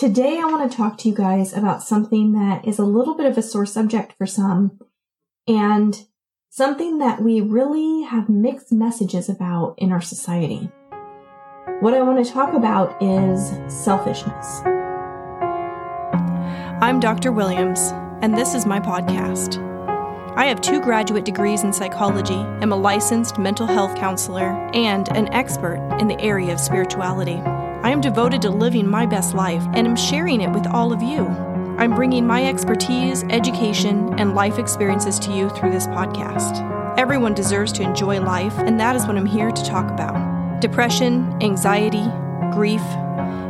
Today, I want to talk to you guys about something that is a little bit of a sore subject for some and something that we really have mixed messages about in our society. What I want to talk about is selfishness. I'm Dr. Williams, and this is my podcast. I have two graduate degrees in psychology, am a licensed mental health counselor, and an expert in the area of spirituality. I am devoted to living my best life and am sharing it with all of you. I'm bringing my expertise, education, and life experiences to you through this podcast. Everyone deserves to enjoy life, and that is what I'm here to talk about. Depression, anxiety, grief,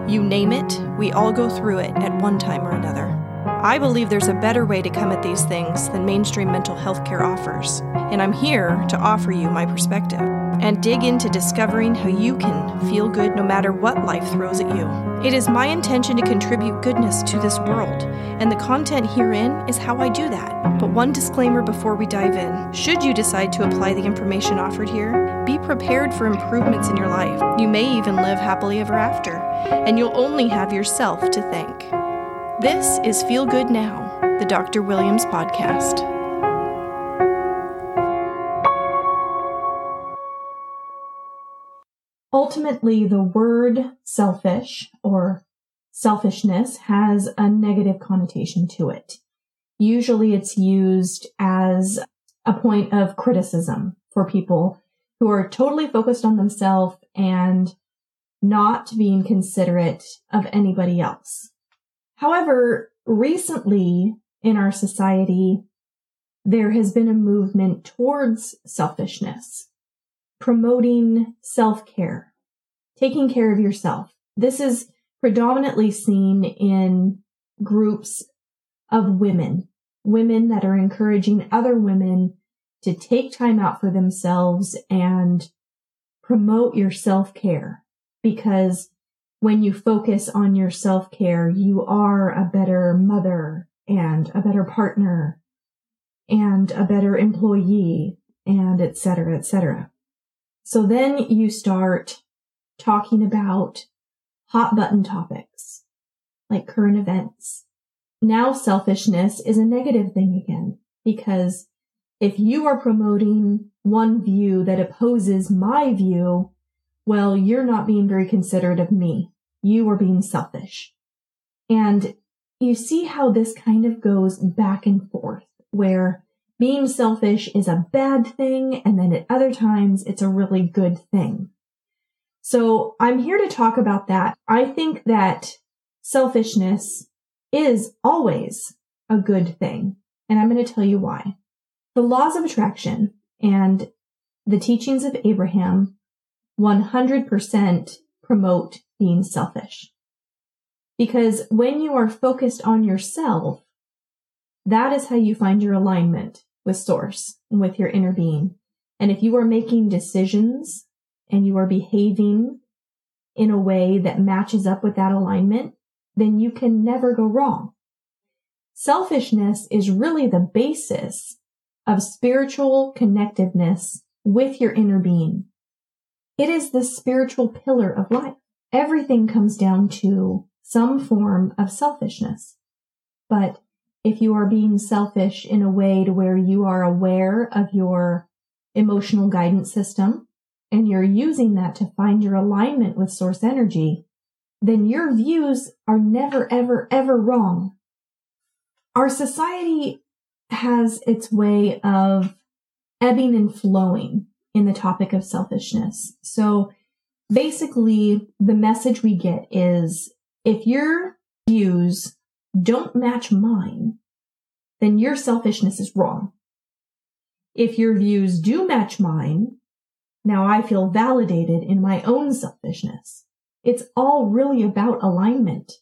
you name it, we all go through it at one time or another. I believe there's a better way to come at these things than mainstream mental health care offers, and I'm here to offer you my perspective and dig into discovering how you can feel good no matter what life throws at you. It is my intention to contribute goodness to this world, and the content herein is how I do that. But one disclaimer before we dive in should you decide to apply the information offered here, be prepared for improvements in your life. You may even live happily ever after, and you'll only have yourself to thank. This is Feel Good Now, the Dr. Williams podcast. Ultimately, the word selfish or selfishness has a negative connotation to it. Usually it's used as a point of criticism for people who are totally focused on themselves and not being considerate of anybody else. However, recently in our society, there has been a movement towards selfishness promoting self-care, taking care of yourself. This is predominantly seen in groups of women, women that are encouraging other women to take time out for themselves and promote your self-care because when you focus on your self-care, you are a better mother and a better partner and a better employee and et cetera, et cetera. So then you start talking about hot button topics like current events. Now selfishness is a negative thing again because if you are promoting one view that opposes my view, well, you're not being very considerate of me. You are being selfish. And you see how this kind of goes back and forth where being selfish is a bad thing, and then at other times it's a really good thing. So I'm here to talk about that. I think that selfishness is always a good thing, and I'm going to tell you why. The laws of attraction and the teachings of Abraham 100% promote being selfish. Because when you are focused on yourself, that is how you find your alignment with source and with your inner being. And if you are making decisions and you are behaving in a way that matches up with that alignment, then you can never go wrong. Selfishness is really the basis of spiritual connectedness with your inner being. It is the spiritual pillar of life. Everything comes down to some form of selfishness. But if you are being selfish in a way to where you are aware of your emotional guidance system and you're using that to find your alignment with source energy, then your views are never, ever, ever wrong. Our society has its way of ebbing and flowing in the topic of selfishness. So basically the message we get is if your views don't match mine, then your selfishness is wrong. If your views do match mine, now I feel validated in my own selfishness. It's all really about alignment.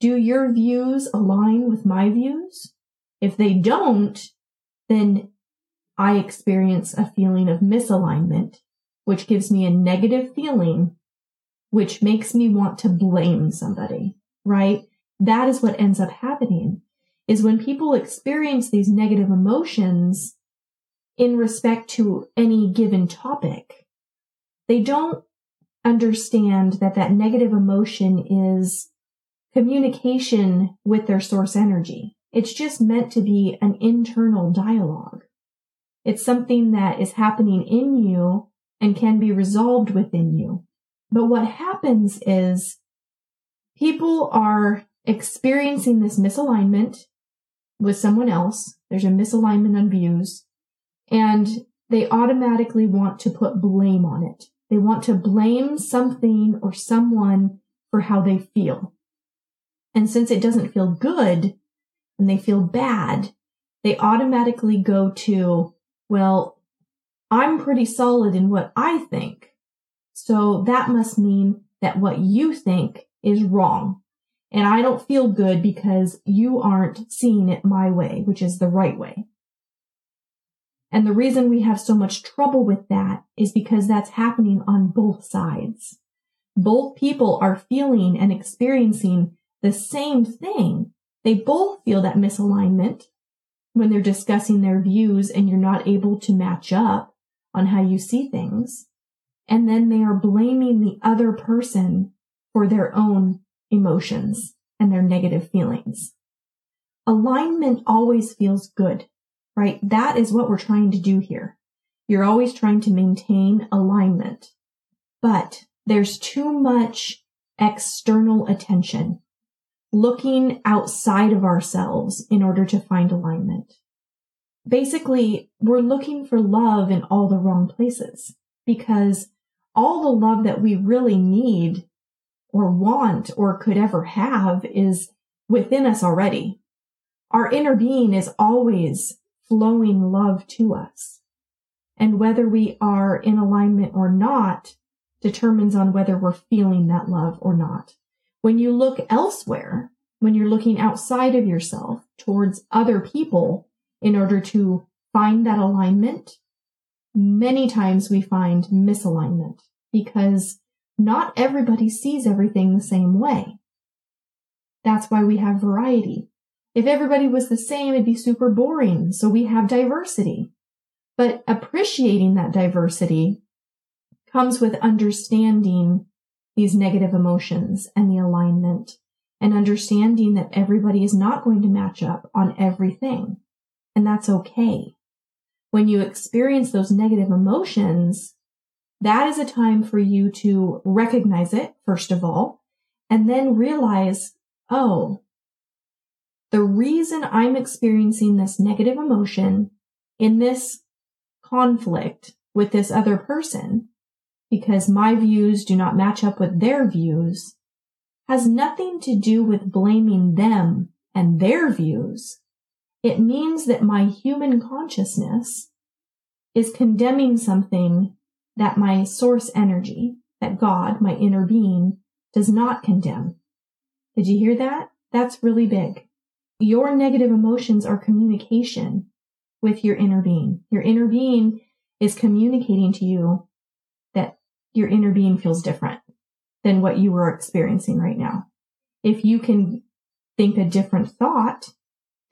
Do your views align with my views? If they don't, then I experience a feeling of misalignment, which gives me a negative feeling, which makes me want to blame somebody, right? that is what ends up happening is when people experience these negative emotions in respect to any given topic, they don't understand that that negative emotion is communication with their source energy. It's just meant to be an internal dialogue. It's something that is happening in you and can be resolved within you. But what happens is people are experiencing this misalignment with someone else. There's a misalignment on views and they automatically want to put blame on it. They want to blame something or someone for how they feel. And since it doesn't feel good and they feel bad, they automatically go to, well, I'm pretty solid in what I think. So that must mean that what you think is wrong. And I don't feel good because you aren't seeing it my way, which is the right way. And the reason we have so much trouble with that is because that's happening on both sides. Both people are feeling and experiencing the same thing. They both feel that misalignment when they're discussing their views and you're not able to match up on how you see things. And then they are blaming the other person for their own emotions and their negative feelings. Alignment always feels good right? That is what we're trying to do here. You're always trying to maintain alignment, but there's too much external attention looking outside of ourselves in order to find alignment. Basically, we're looking for love in all the wrong places because all the love that we really need or want or could ever have is within us already. Our inner being is always flowing love to us. And whether we are in alignment or not determines on whether we're feeling that love or not. When you look elsewhere, when you're looking outside of yourself towards other people in order to find that alignment, many times we find misalignment because not everybody sees everything the same way. That's why we have variety. If everybody was the same, it'd be super boring. So we have diversity. But appreciating that diversity comes with understanding these negative emotions and the alignment and understanding that everybody is not going to match up on everything. And that's okay. When you experience those negative emotions, that is a time for you to recognize it, first of all, and then realize, oh, the reason I'm experiencing this negative emotion in this conflict with this other person, because my views do not match up with their views, has nothing to do with blaming them and their views. It means that my human consciousness is condemning something that my source energy, that God, my inner being, does not condemn. Did you hear that? That's really big. Your negative emotions are communication with your inner being. Your inner being is communicating to you that your inner being feels different than what you are experiencing right now. If you can think a different thought,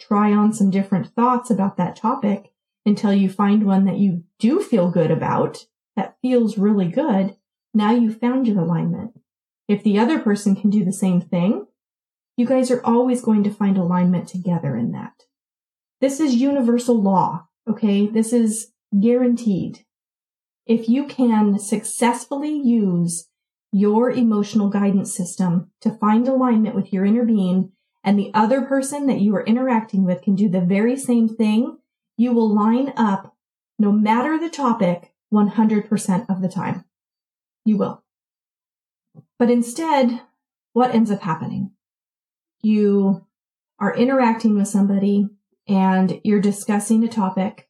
try on some different thoughts about that topic until you find one that you do feel good about, that feels really good. Now you've found your alignment. If the other person can do the same thing, you guys are always going to find alignment together in that. This is universal law. Okay. This is guaranteed. If you can successfully use your emotional guidance system to find alignment with your inner being and the other person that you are interacting with can do the very same thing, you will line up no matter the topic 100% of the time. You will. But instead, what ends up happening? You are interacting with somebody and you're discussing a topic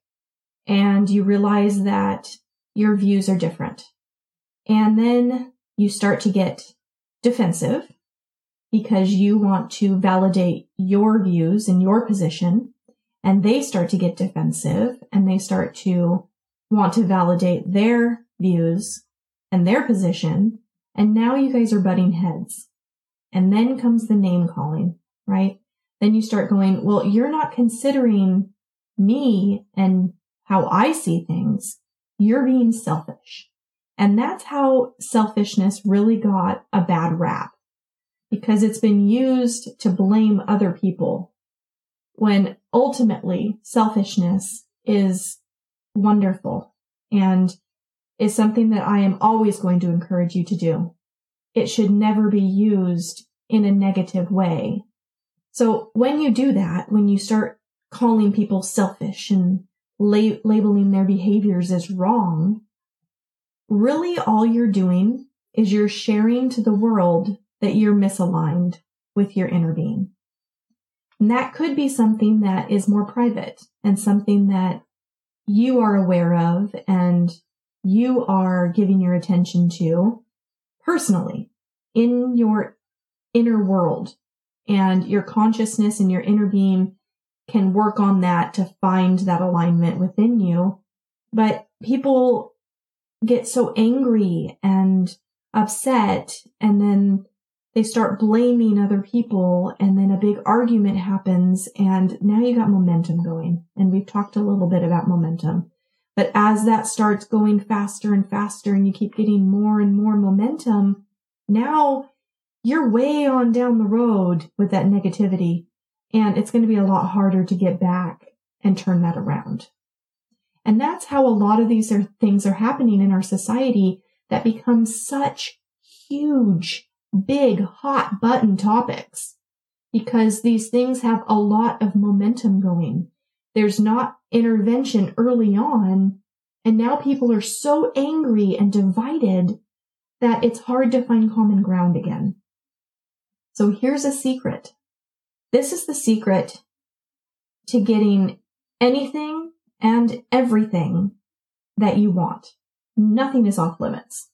and you realize that your views are different. And then you start to get defensive because you want to validate your views and your position. And they start to get defensive and they start to want to validate their views and their position. And now you guys are butting heads. And then comes the name calling, right? Then you start going, well, you're not considering me and how I see things. You're being selfish. And that's how selfishness really got a bad rap. because it's been used to blame other people when ultimately selfishness is wonderful and is something that I am always going to encourage you to do. It should never be used in a negative way. So when you do that, when you start calling people selfish and la- labeling their behaviors as wrong, really all you're doing is you're sharing to the world that you're misaligned with your inner being. And that could be something that is more private and something that you are aware of and you are giving your attention to personally in your inner world and your consciousness and your inner being can work on that to find that alignment within you. But people get so angry and upset and then they start blaming other people and then a big argument happens and now you got momentum going. And we've talked a little bit about momentum. But as that starts going faster and faster and you keep getting more and more momentum, now you're way on down the road with that negativity and it's going to be a lot harder to get back and turn that around. And that's how a lot of these are, things are happening in our society that become such huge, big, hot button topics because these things have a lot of momentum going. There's not intervention early on. And now people are so angry and divided that it's hard to find common ground again. So here's a secret. This is the secret to getting anything and everything that you want. Nothing is off limits.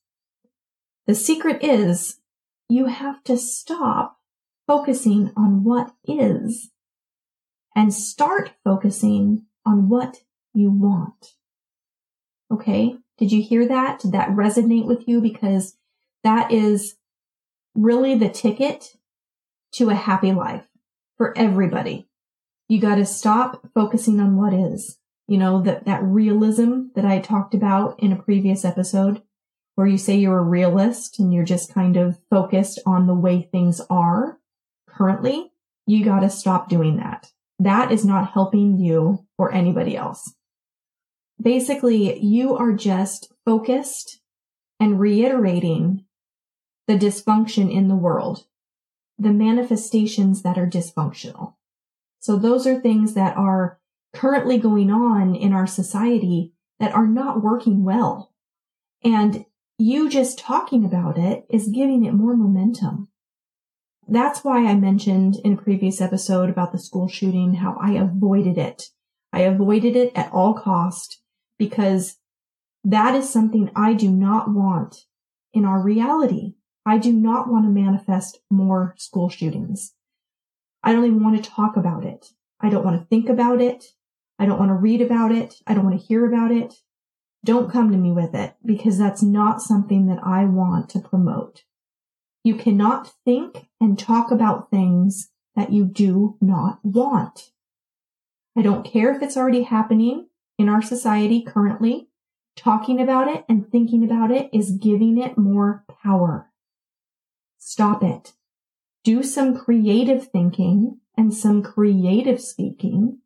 The secret is you have to stop focusing on what is and start focusing on what you want. Okay. Did you hear that? Did that resonate with you? Because that is really the ticket to a happy life for everybody. You got to stop focusing on what is you know, that, that realism that I talked about in a previous episode, where you say you're a realist and you're just kind of focused on the way things are currently, you got to stop doing that. That is not helping you or anybody else. Basically, you are just focused and reiterating the dysfunction in the world, the manifestations that are dysfunctional. So those are things that are currently going on in our society that are not working well. And you just talking about it is giving it more momentum. That's why I mentioned in a previous episode about the school shooting how I avoided it. I avoided it at all cost because that is something I do not want in our reality. I do not want to manifest more school shootings. I don't even want to talk about it. I don't want to think about it. I don't want to read about it. I don't want to hear about it. Don't come to me with it because that's not something that I want to promote. You cannot think and talk about things that you do not want. I don't care if it's already happening in our society currently. Talking about it and thinking about it is giving it more power. Stop it. Do some creative thinking and some creative speaking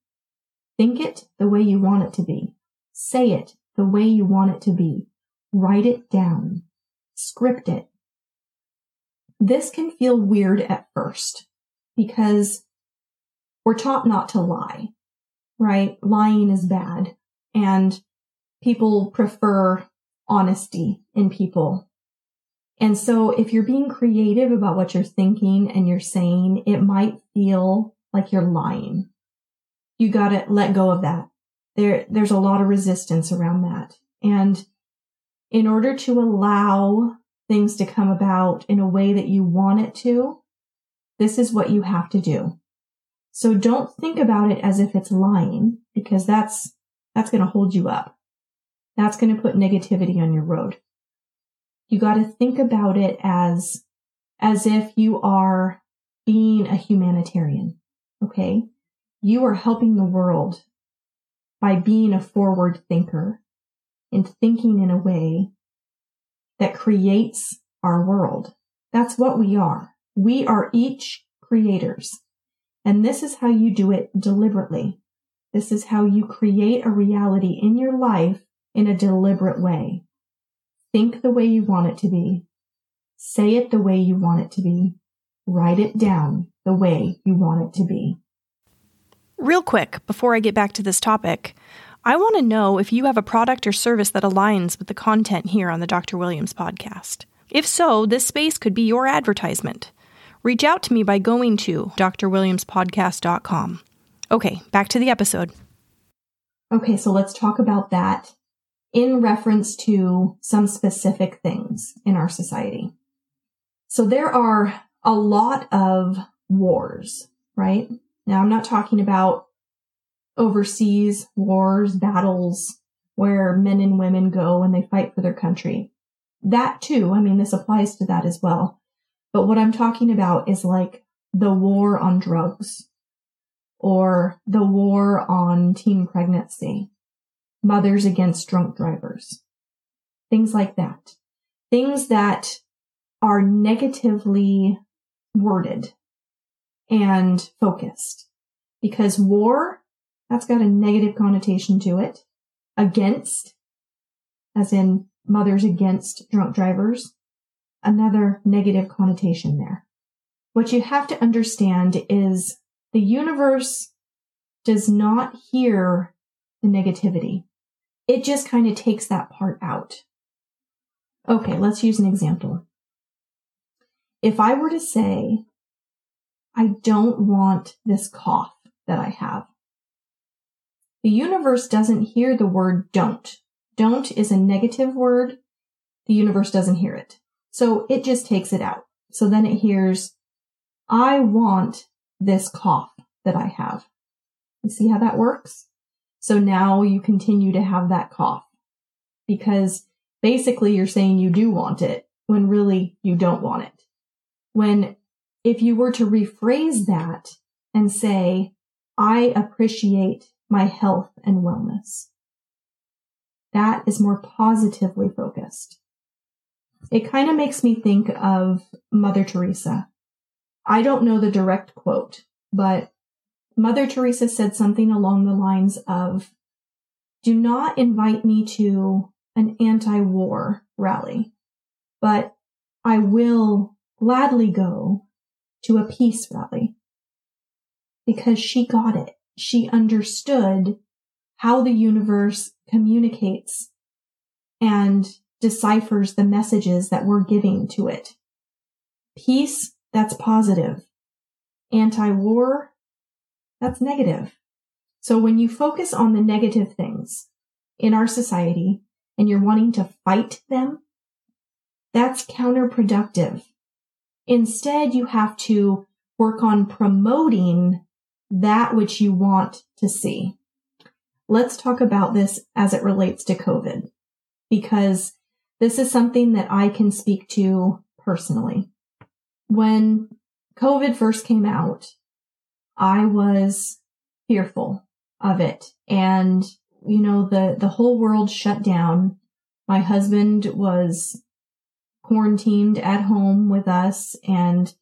Think it the way you want it to be. Say it the way you want it to be. Write it down. Script it. This can feel weird at first because we're taught not to lie, right? Lying is bad and people prefer honesty in people. And so if you're being creative about what you're thinking and you're saying, it might feel like you're lying you got to let go of that. There, there's a lot of resistance around that. And in order to allow things to come about in a way that you want it to, this is what you have to do. So don't think about it as if it's lying because that's, that's going to hold you up. That's going to put negativity on your road. You got to think about it as, as if you are being a humanitarian. Okay you are helping the world by being a forward thinker and thinking in a way that creates our world. That's what we are. We are each creators. And this is how you do it deliberately. This is how you create a reality in your life in a deliberate way. Think the way you want it to be. Say it the way you want it to be. Write it down the way you want it to be. Real quick, before I get back to this topic, I want to know if you have a product or service that aligns with the content here on the Dr. Williams podcast. If so, this space could be your advertisement. Reach out to me by going to drwilliamspodcast.com. Okay, back to the episode. Okay, so let's talk about that in reference to some specific things in our society. So there are a lot of wars, right? Now I'm not talking about overseas wars, battles where men and women go and they fight for their country. That too, I mean, this applies to that as well. But what I'm talking about is like the war on drugs or the war on teen pregnancy, mothers against drunk drivers, things like that. Things that are negatively worded and focused because war, that's got a negative connotation to it. Against, as in mothers against drunk drivers, another negative connotation there. What you have to understand is the universe does not hear the negativity. It just kind of takes that part out. Okay, let's use an example. If I were to say, I don't want this cough that I have, the universe doesn't hear the word don't. Don't is a negative word. The universe doesn't hear it. So it just takes it out. So then it hears, I want this cough that I have. You see how that works? So now you continue to have that cough because basically you're saying you do want it when really you don't want it. When if you were to rephrase that and say, I appreciate my health and wellness, that is more positively focused. It kind of makes me think of Mother Teresa. I don't know the direct quote, but Mother Teresa said something along the lines of, do not invite me to an anti-war rally, but I will gladly go to a peace rally because she got it. She understood how the universe communicates and deciphers the messages that we're giving to it. Peace, that's positive. Anti-war, that's negative. So when you focus on the negative things in our society and you're wanting to fight them, that's counterproductive. Instead, you have to work on promoting that which you want to see. Let's talk about this as it relates to COVID because this is something that I can speak to personally. When COVID first came out, I was fearful of it. And, you know, the, the whole world shut down. My husband was quarantined at home with us and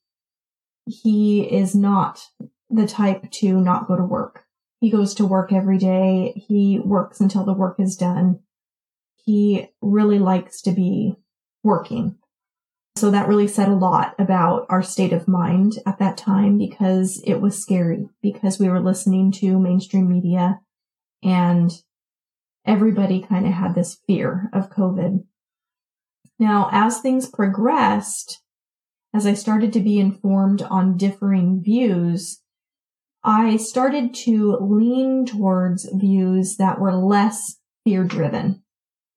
he is not the type to not go to work. He goes to work every day. He works until the work is done he really likes to be working. So that really said a lot about our state of mind at that time because it was scary because we were listening to mainstream media and everybody kind of had this fear of COVID. Now, as things progressed, as I started to be informed on differing views, I started to lean towards views that were less fear driven.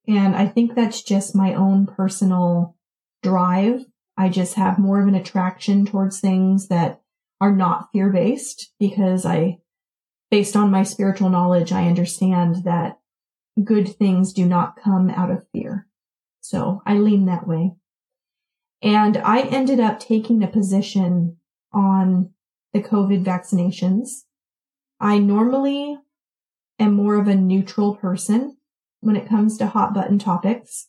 And I think that's just my own personal drive. I just have more of an attraction towards things that are not fear based because I, based on my spiritual knowledge, I understand that good things do not come out of fear. So I lean that way. And I ended up taking a position on the COVID vaccinations. I normally am more of a neutral person when it comes to hot button topics.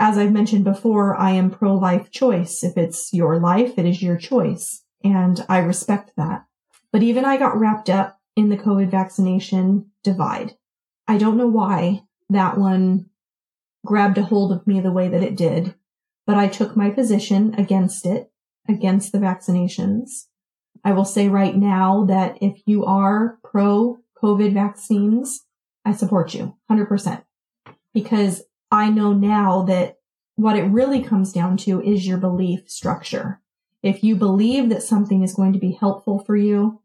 as I've mentioned before, I am pro life choice. If it's your life, it is your choice. And I respect that. But even I got wrapped up in the COVID vaccination divide. I don't know why that one grabbed a hold of me the way that it did, but I took my position against it, against the vaccinations. I will say right now that if you are pro COVID vaccines, I support you 100% because I know now that what it really comes down to is your belief structure. If you believe that something is going to be helpful for you,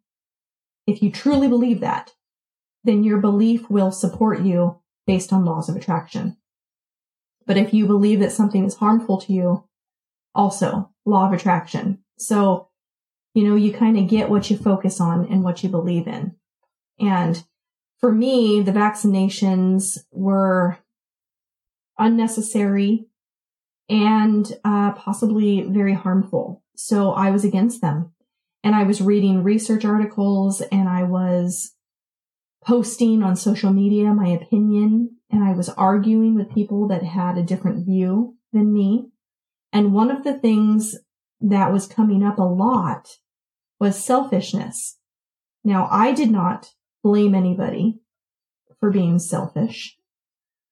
if you truly believe that, then your belief will support you based on laws of attraction. But if you believe that something is harmful to you, also law of attraction. So, you know, you kind of get what you focus on and what you believe in. And for me, the vaccinations were unnecessary and uh, possibly very harmful. So I was against them. And I was reading research articles and I was posting on social media my opinion and I was arguing with people that had a different view than me. And one of the things that was coming up a lot was selfishness. Now I did not blame anybody for being selfish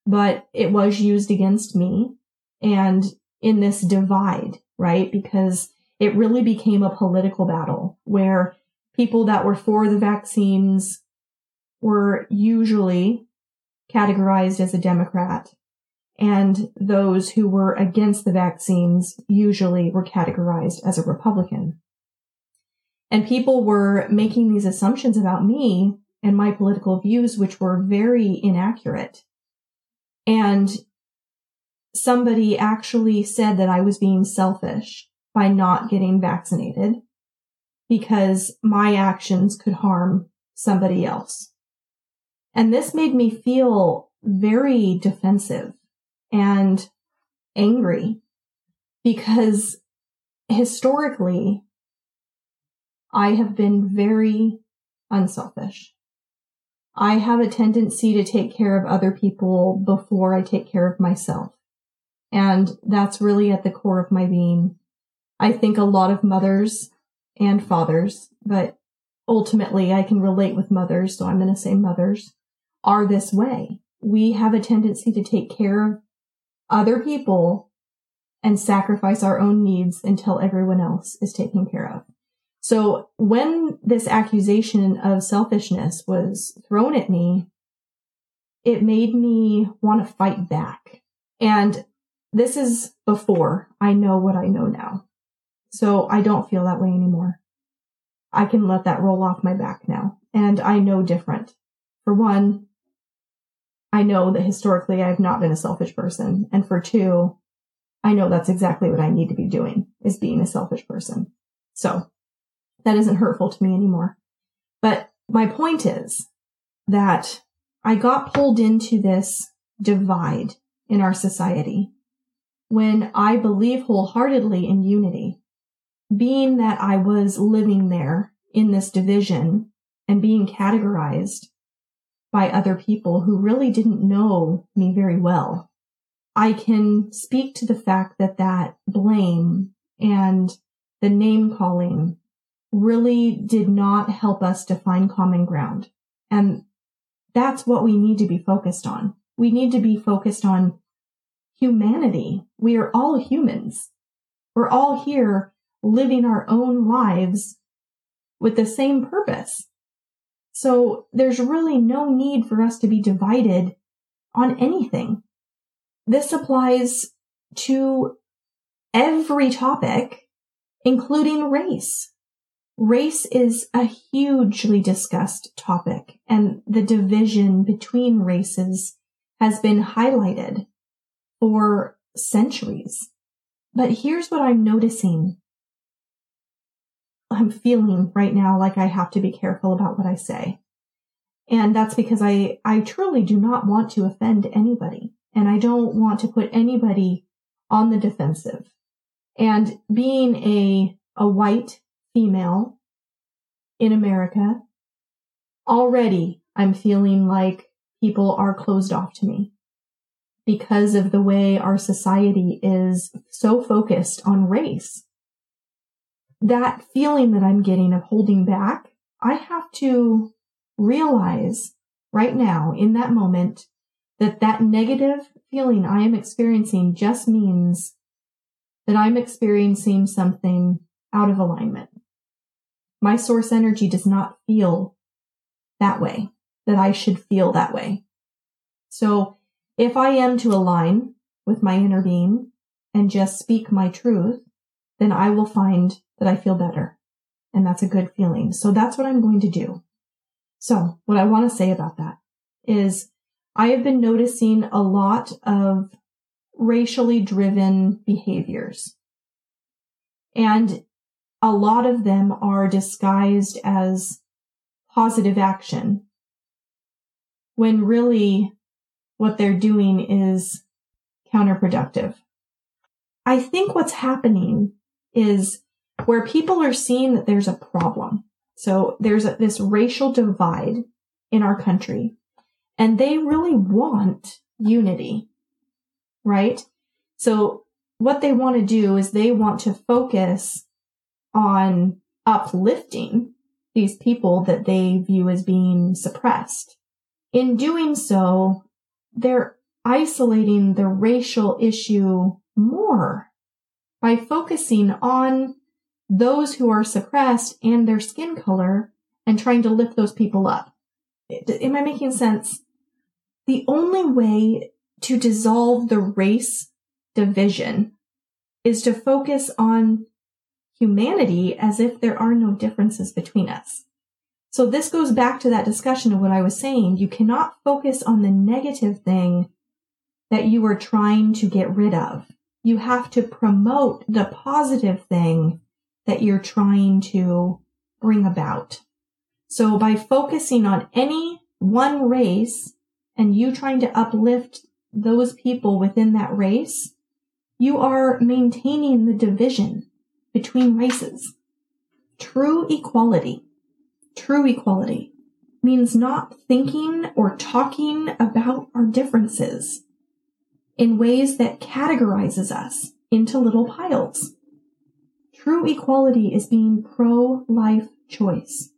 but it was used against me and in this divide, right? Because it really became a political battle where people that were for the vaccines were usually categorized as a Democrat and those who were against the vaccines usually were categorized as a Republican. And people were making these assumptions about me and my political views, which were very inaccurate. And somebody actually said that I was being selfish by not getting vaccinated because my actions could harm somebody else. And this made me feel very defensive and angry because historically I have been very unselfish. I have a tendency to take care of other people before I take care of myself. And that's really at the core of my being. I think a lot of mothers and fathers, but ultimately I can relate with mothers, so I'm going to say mothers, are this way. We have a tendency to take care of other people and sacrifice our own needs until everyone else is taken care of. So when this accusation of selfishness was thrown at me, it made me want to fight back. And this is before I know what I know now. So I don't feel that way anymore. I can let that roll off my back now. And I know different. For one, I know that historically I have not been a selfish person. And for two, I know that's exactly what I need to be doing is being a selfish person. So that isn't hurtful to me anymore. But my point is that I got pulled into this divide in our society when I believe wholeheartedly in unity. Being that I was living there in this division and being categorized by other people who really didn't know me very well, I can speak to the fact that that blame and the name calling really did not help us to find common ground. And that's what we need to be focused on. We need to be focused on humanity. We are all humans. We're all here living our own lives with the same purpose. So there's really no need for us to be divided on anything. This applies to every topic, including race. Race is a hugely discussed topic and the division between races has been highlighted for centuries. But here's what I'm noticing. I'm feeling right now like I have to be careful about what I say. And that's because I, I truly do not want to offend anybody and I don't want to put anybody on the defensive. And being a, a white female in America, already I'm feeling like people are closed off to me. because of the way our society is so focused on race. That feeling that I'm getting of holding back, I have to realize right now in that moment that that negative feeling I am experiencing just means that I'm experiencing something out of alignment. My source energy does not feel that way, that I should feel that way. So if I am to align with my inner being and just speak my truth, then I will find that I feel better. And that's a good feeling. So that's what I'm going to do. So what I want to say about that is I have been noticing a lot of racially driven behaviors. And a lot of them are disguised as positive action when really what they're doing is counterproductive. I think what's happening is where people are seeing that there's a problem. So there's a, this racial divide in our country and they really want unity, right? So what they want to do is they want to focus on uplifting these people that they view as being suppressed. In doing so, they're isolating the racial issue more by focusing on those who are suppressed and their skin color and trying to lift those people up. Am I making sense? The only way to dissolve the race division is to focus on humanity as if there are no differences between us. So this goes back to that discussion of what I was saying. You cannot focus on the negative thing that you are trying to get rid of. You have to promote the positive thing that you're trying to bring about. So by focusing on any one race and you trying to uplift those people within that race, you are maintaining the division between races. True equality, true equality means not thinking or talking about our differences in ways that categorizes us into little piles. True equality is being pro-life choice.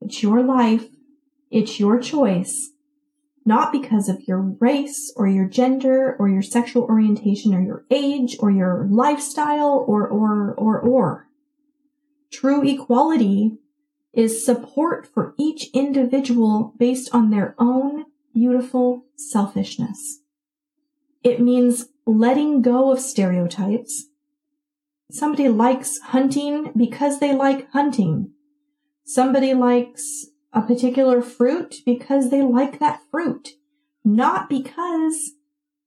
It's your life. It's your choice not because of your race or your gender or your sexual orientation or your age or your lifestyle or, or, or, or. True equality is support for each individual based on their own beautiful selfishness. It means letting go of stereotypes. Somebody likes hunting because they like hunting. Somebody likes a particular fruit because they like that fruit, not because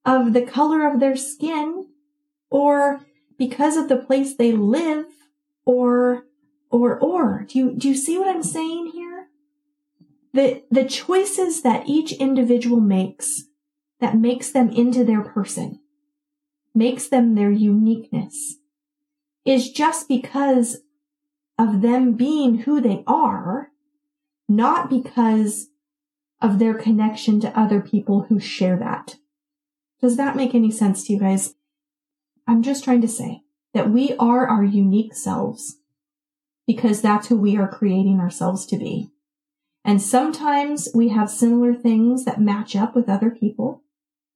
of the color of their skin or because of the place they live or or or do you do you see what I'm saying here? The the choices that each individual makes that makes them into their person, makes them their uniqueness, is just because of them being who they are not because of their connection to other people who share that. Does that make any sense to you guys? I'm just trying to say that we are our unique selves because that's who we are creating ourselves to be. And sometimes we have similar things that match up with other people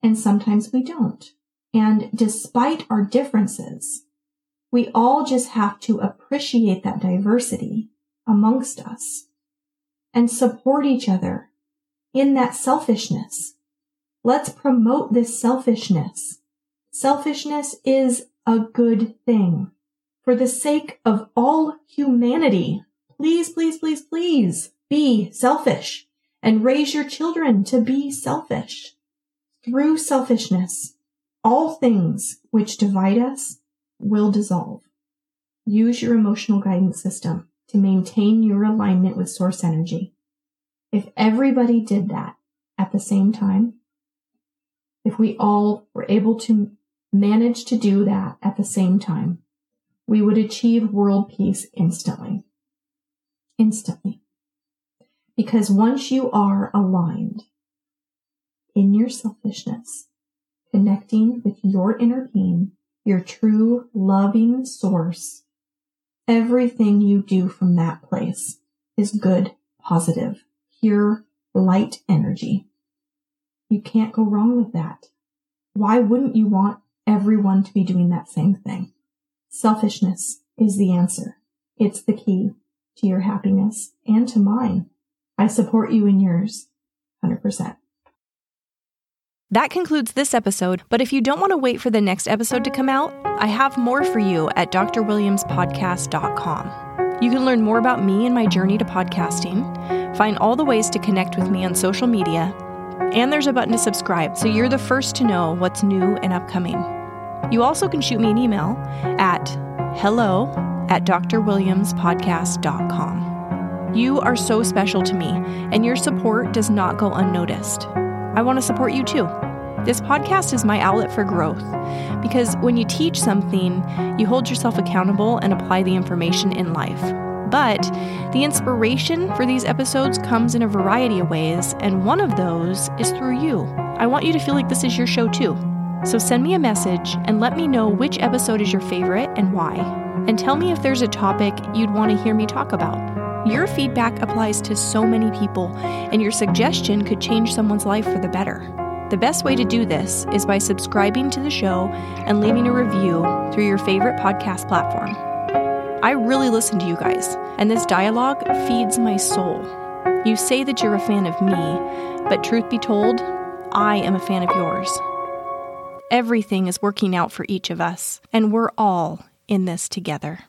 and sometimes we don't. And despite our differences, we all just have to appreciate that diversity amongst us and support each other in that selfishness. Let's promote this selfishness. Selfishness is a good thing. For the sake of all humanity, please, please, please, please be selfish and raise your children to be selfish. Through selfishness, all things which divide us will dissolve. Use your emotional guidance system to maintain your alignment with source energy. If everybody did that at the same time, if we all were able to manage to do that at the same time, we would achieve world peace instantly. Instantly. Because once you are aligned in your selfishness connecting with your inner being, your true loving source, everything you do from that place is good, positive, pure light energy. You can't go wrong with that. Why wouldn't you want everyone to be doing that same thing? Selfishness is the answer. It's the key to your happiness and to mine. I support you in yours 100%. That concludes this episode, but if you don't want to wait for the next episode to come out, I have more for you at drwilliamspodcast.com. You can learn more about me and my journey to podcasting, find all the ways to connect with me on social media, and there's a button to subscribe so you're the first to know what's new and upcoming. You also can shoot me an email at hello at drwilliamspodcast.com. You are so special to me, and your support does not go unnoticed. I want to support you too. This podcast is my outlet for growth because when you teach something, you hold yourself accountable and apply the information in life. But the inspiration for these episodes comes in a variety of ways, and one of those is through you. I want you to feel like this is your show too. So send me a message and let me know which episode is your favorite and why. And tell me if there's a topic you'd want to hear me talk about. Your feedback applies to so many people, and your suggestion could change someone's life for the better. The best way to do this is by subscribing to the show and leaving a review through your favorite podcast platform. I really listen to you guys, and this dialogue feeds my soul. You say that you're a fan of me, but truth be told, I am a fan of yours. Everything is working out for each of us, and we're all in this together.